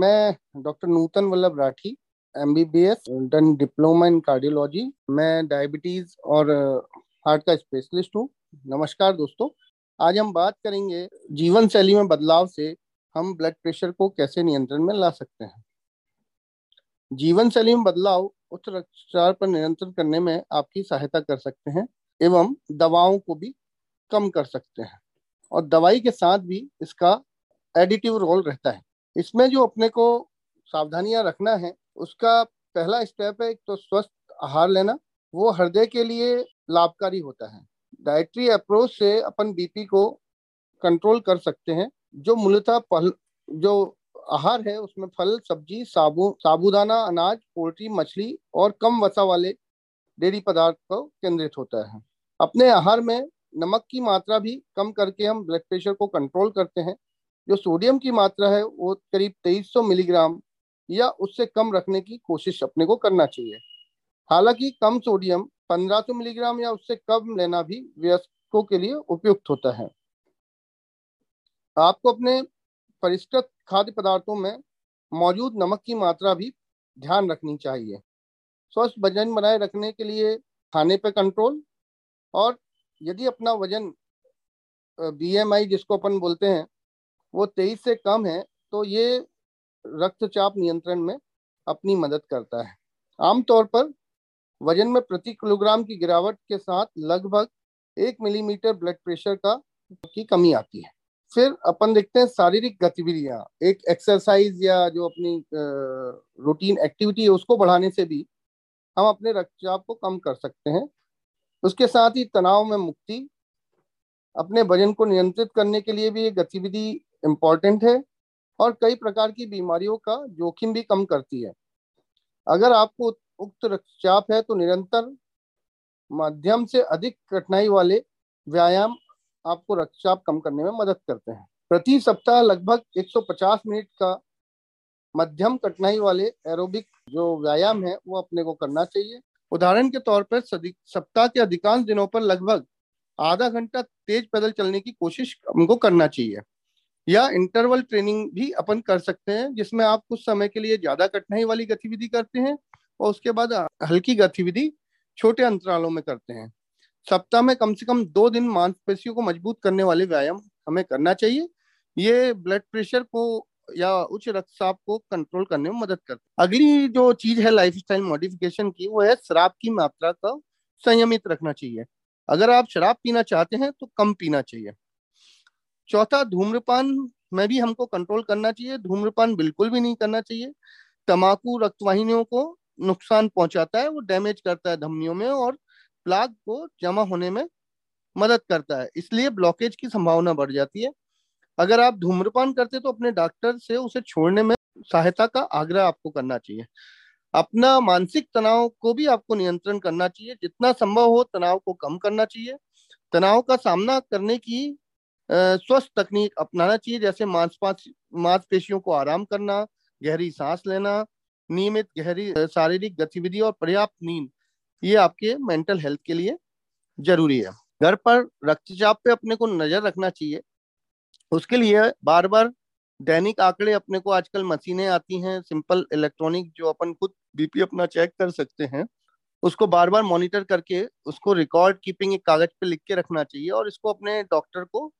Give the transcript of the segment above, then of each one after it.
मैं doctor Nutan Vallabh Rathi M B B S done diploma in cardiology मैं diabetes और heart का specialist हूँ। नमस्कार दोस्तों। आज हम बात करेंगे जीवन शैली में बदलाव से हम ब्लड प्रेशर को कैसे नियंत्रण में ला सकते हैं। जीवन शैली में बदलाव उच्च रक्तचाप पर नियंत्रण करने में आपकी सहायता कर सकते हैं एवं दवाओं को भी कम कर सकते हैं। और दवाई के साथ भी इसका एडिटिव रोल रहता है। इसमें जो अपने को सावधानियाँ रखना है, उसका पहला स्टेप है एक तो स्वस्थ आहार लेना, वो हृदय के लिए लाभकारी होता है। डाइटरी अप्रोच से अपन बीपी को कंट्रोल कर सकते हैं, जो मूलतः पल जो आहार है, उसमें फल, सब्ज़ी, साबु, साबुदाना, अनाज, पोल्ट्री, मछली और कम वसा वाले डेयरी पदार्थ को केंद्रित होता है। अपने आहार में नमक की मात्रा भी कम करके हम ब्लड प्रेशर को कंट्रोल करते हैं जो सोडियम की मात्रा है, वो करीब 2300 मिलीग्राम या उससे कम रखने की कोशिश अपने को करना चाहिए। हालाँकि कम सोडियम 1500 मिलीग्राम या उससे कम लेना भी वयस्कों के लिए उपयुक्त होता है। आपको अपने परिष्कृत खाद्य पदार्थों में मौजूद नमक की मात्रा भी ध्यान रखनी चाहिए। स्वस्थ वज़न बनाए रखने के लिए खाने पर कंट्रोल और यदि अपना वज़न बीएमआई जिसको अपन बोलते हैं वो तेईस से कम है तो ये रक्तचाप नियंत्रण में अपनी मदद करता है। आमतौर पर वज़न में प्रति किलोग्राम की गिरावट के साथ लगभग एक मिलीमीटर ब्लड प्रेशर का की कमी आती है। फिर अपन देखते हैं शारीरिक गतिविधियाँ, एक एक्सरसाइज या जो अपनी रूटीन एक्टिविटी है, उसको बढ़ाने से भी हम अपने रक्तचाप को कम कर सकते हैं। उसके साथ ही तनाव में मुक्ति, अपने वज़न को नियंत्रित करने के लिए भी ये गतिविधि इम्पोर्टेंट है और कई प्रकार की बीमारियों का जोखिम भी कम करती है। अगर आपको उक्त रक्तचाप है तो निरंतर माध्यम से अधिक कठिनाई वाले व्यायाम आपको रक्तचाप कम करने में मदद करते हैं। प्रति सप्ताह लगभग 150 मिनट का मध्यम कठिनाई वाले एरोबिक जो व्यायाम है, वो अपने को करना चाहिए। उदाहरण के तौर पर सप्ताह के अधिकांश दिनों पर लगभग आधा घंटा तेज पैदल चलने की कोशिश हमको करना चाहिए। या इंटरवल ट्रेनिंग भी अपन कर सकते हैं, जिसमें आप कुछ समय के लिए ज़्यादा कठिनाई वाली गतिविधि करते हैं और उसके बाद हल्की गतिविधि छोटे अंतरालों में करते हैं। सप्ताह में कम से कम दो दिन मांसपेशियों को मज़बूत करने वाले व्यायाम हमें करना चाहिए। ये ब्लड प्रेशर को या उच्च रक्तचाप को कंट्रोल करने में मदद करते अगली जो चीज़ है लाइफ मॉडिफिकेशन की, वो है शराब की मात्रा का संयमित रखना चाहिए। अगर आप शराब पीना चाहते हैं तो कम पीना चाहिए। चौथा, धूम्रपान में भी हमको कंट्रोल करना चाहिए। धूम्रपान बिल्कुल भी नहीं करना चाहिए। तमाकू रक्तवाहिनियों को नुकसान पहुंचाता है, वो डैमेज करता है धमनियों में और प्लाग को जमा होने में मदद करता है। इसलिए ब्लॉकेज की संभावना बढ़ जाती है। अगर आप धूम्रपान करते तो अपने डॉक्टर से उसे छोड़ने में सहायता का आग्रह आपको करना चाहिए। अपना मानसिक तनाव को भी आपको नियंत्रण करना चाहिए। जितना संभव हो, तनाव को कम करना चाहिए। तनाव का सामना करने की स्वस्थ तकनीक अपनाना चाहिए, जैसे मांसपेशियों को आराम करना, गहरी सांस लेना, नियमित गहरी शारीरिक गतिविधि और पर्याप्त नींद, ये आपके मेंटल हेल्थ के लिए ज़रूरी है। घर पर रक्तचाप पे अपने को नज़र रखना चाहिए। उसके लिए बार बार दैनिक आंकड़े अपने को आजकल मशीनें आती हैं, सिंपल इलेक्ट्रॉनिक जो अपन खुद बीपी अपना चेक कर सकते हैं, उसको बार बार मॉनिटर करके उसको रिकॉर्ड कीपिंग एक कागज़ पे लिख के रखना चाहिए और इसको अपने डॉक्टर को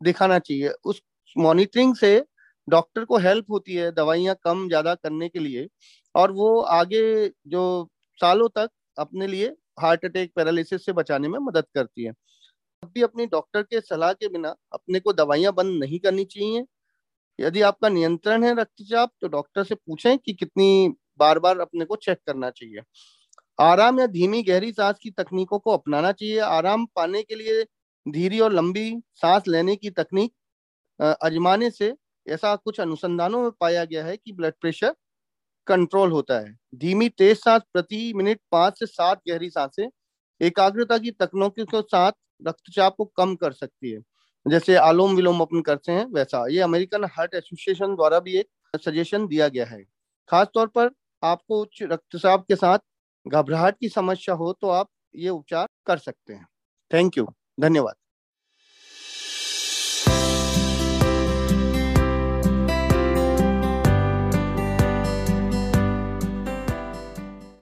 दिखाना चाहिए। उस मॉनिटरिंग से डॉक्टर को हेल्प होती है दवाइयाँ कम ज़्यादा करने के लिए और वो आगे जो सालों तक अपने लिए हार्ट अटैक पैरालिसिस से बचाने में मदद करती है। अब भी अपनी डॉक्टर के सलाह के बिना अपने को दवाइयाँ बंद नहीं करनी चाहिए। यदि आपका नियंत्रण है रक्तचाप तो डॉक्टर से पूछें कि कितनी बार बार अपने को चेक करना चाहिए। आराम या धीमी गहरी सांस की तकनीकों को अपनाना चाहिए। आराम पाने के लिए धीरी और लंबी सांस लेने की तकनीक अजमाने से ऐसा कुछ अनुसंधानों में पाया गया है कि ब्लड प्रेशर कंट्रोल होता है। धीमी, तेज सांस प्रति मिनट पाँच से सात गहरी साँसें एकाग्रता की तकनीकों के साथ रक्तचाप को कम कर सकती है। जैसे आलोम विलोम अपन करते हैं, वैसा। ये अमेरिकन हार्ट एसोसिएशन द्वारा भी एक सजेशन दिया गया है। खास तौर पर आपको उच्च रक्तचाप के साथ घबराहट की समस्या हो तो आप ये उपचार कर सकते हैं। थैंक यू धन्यवाद।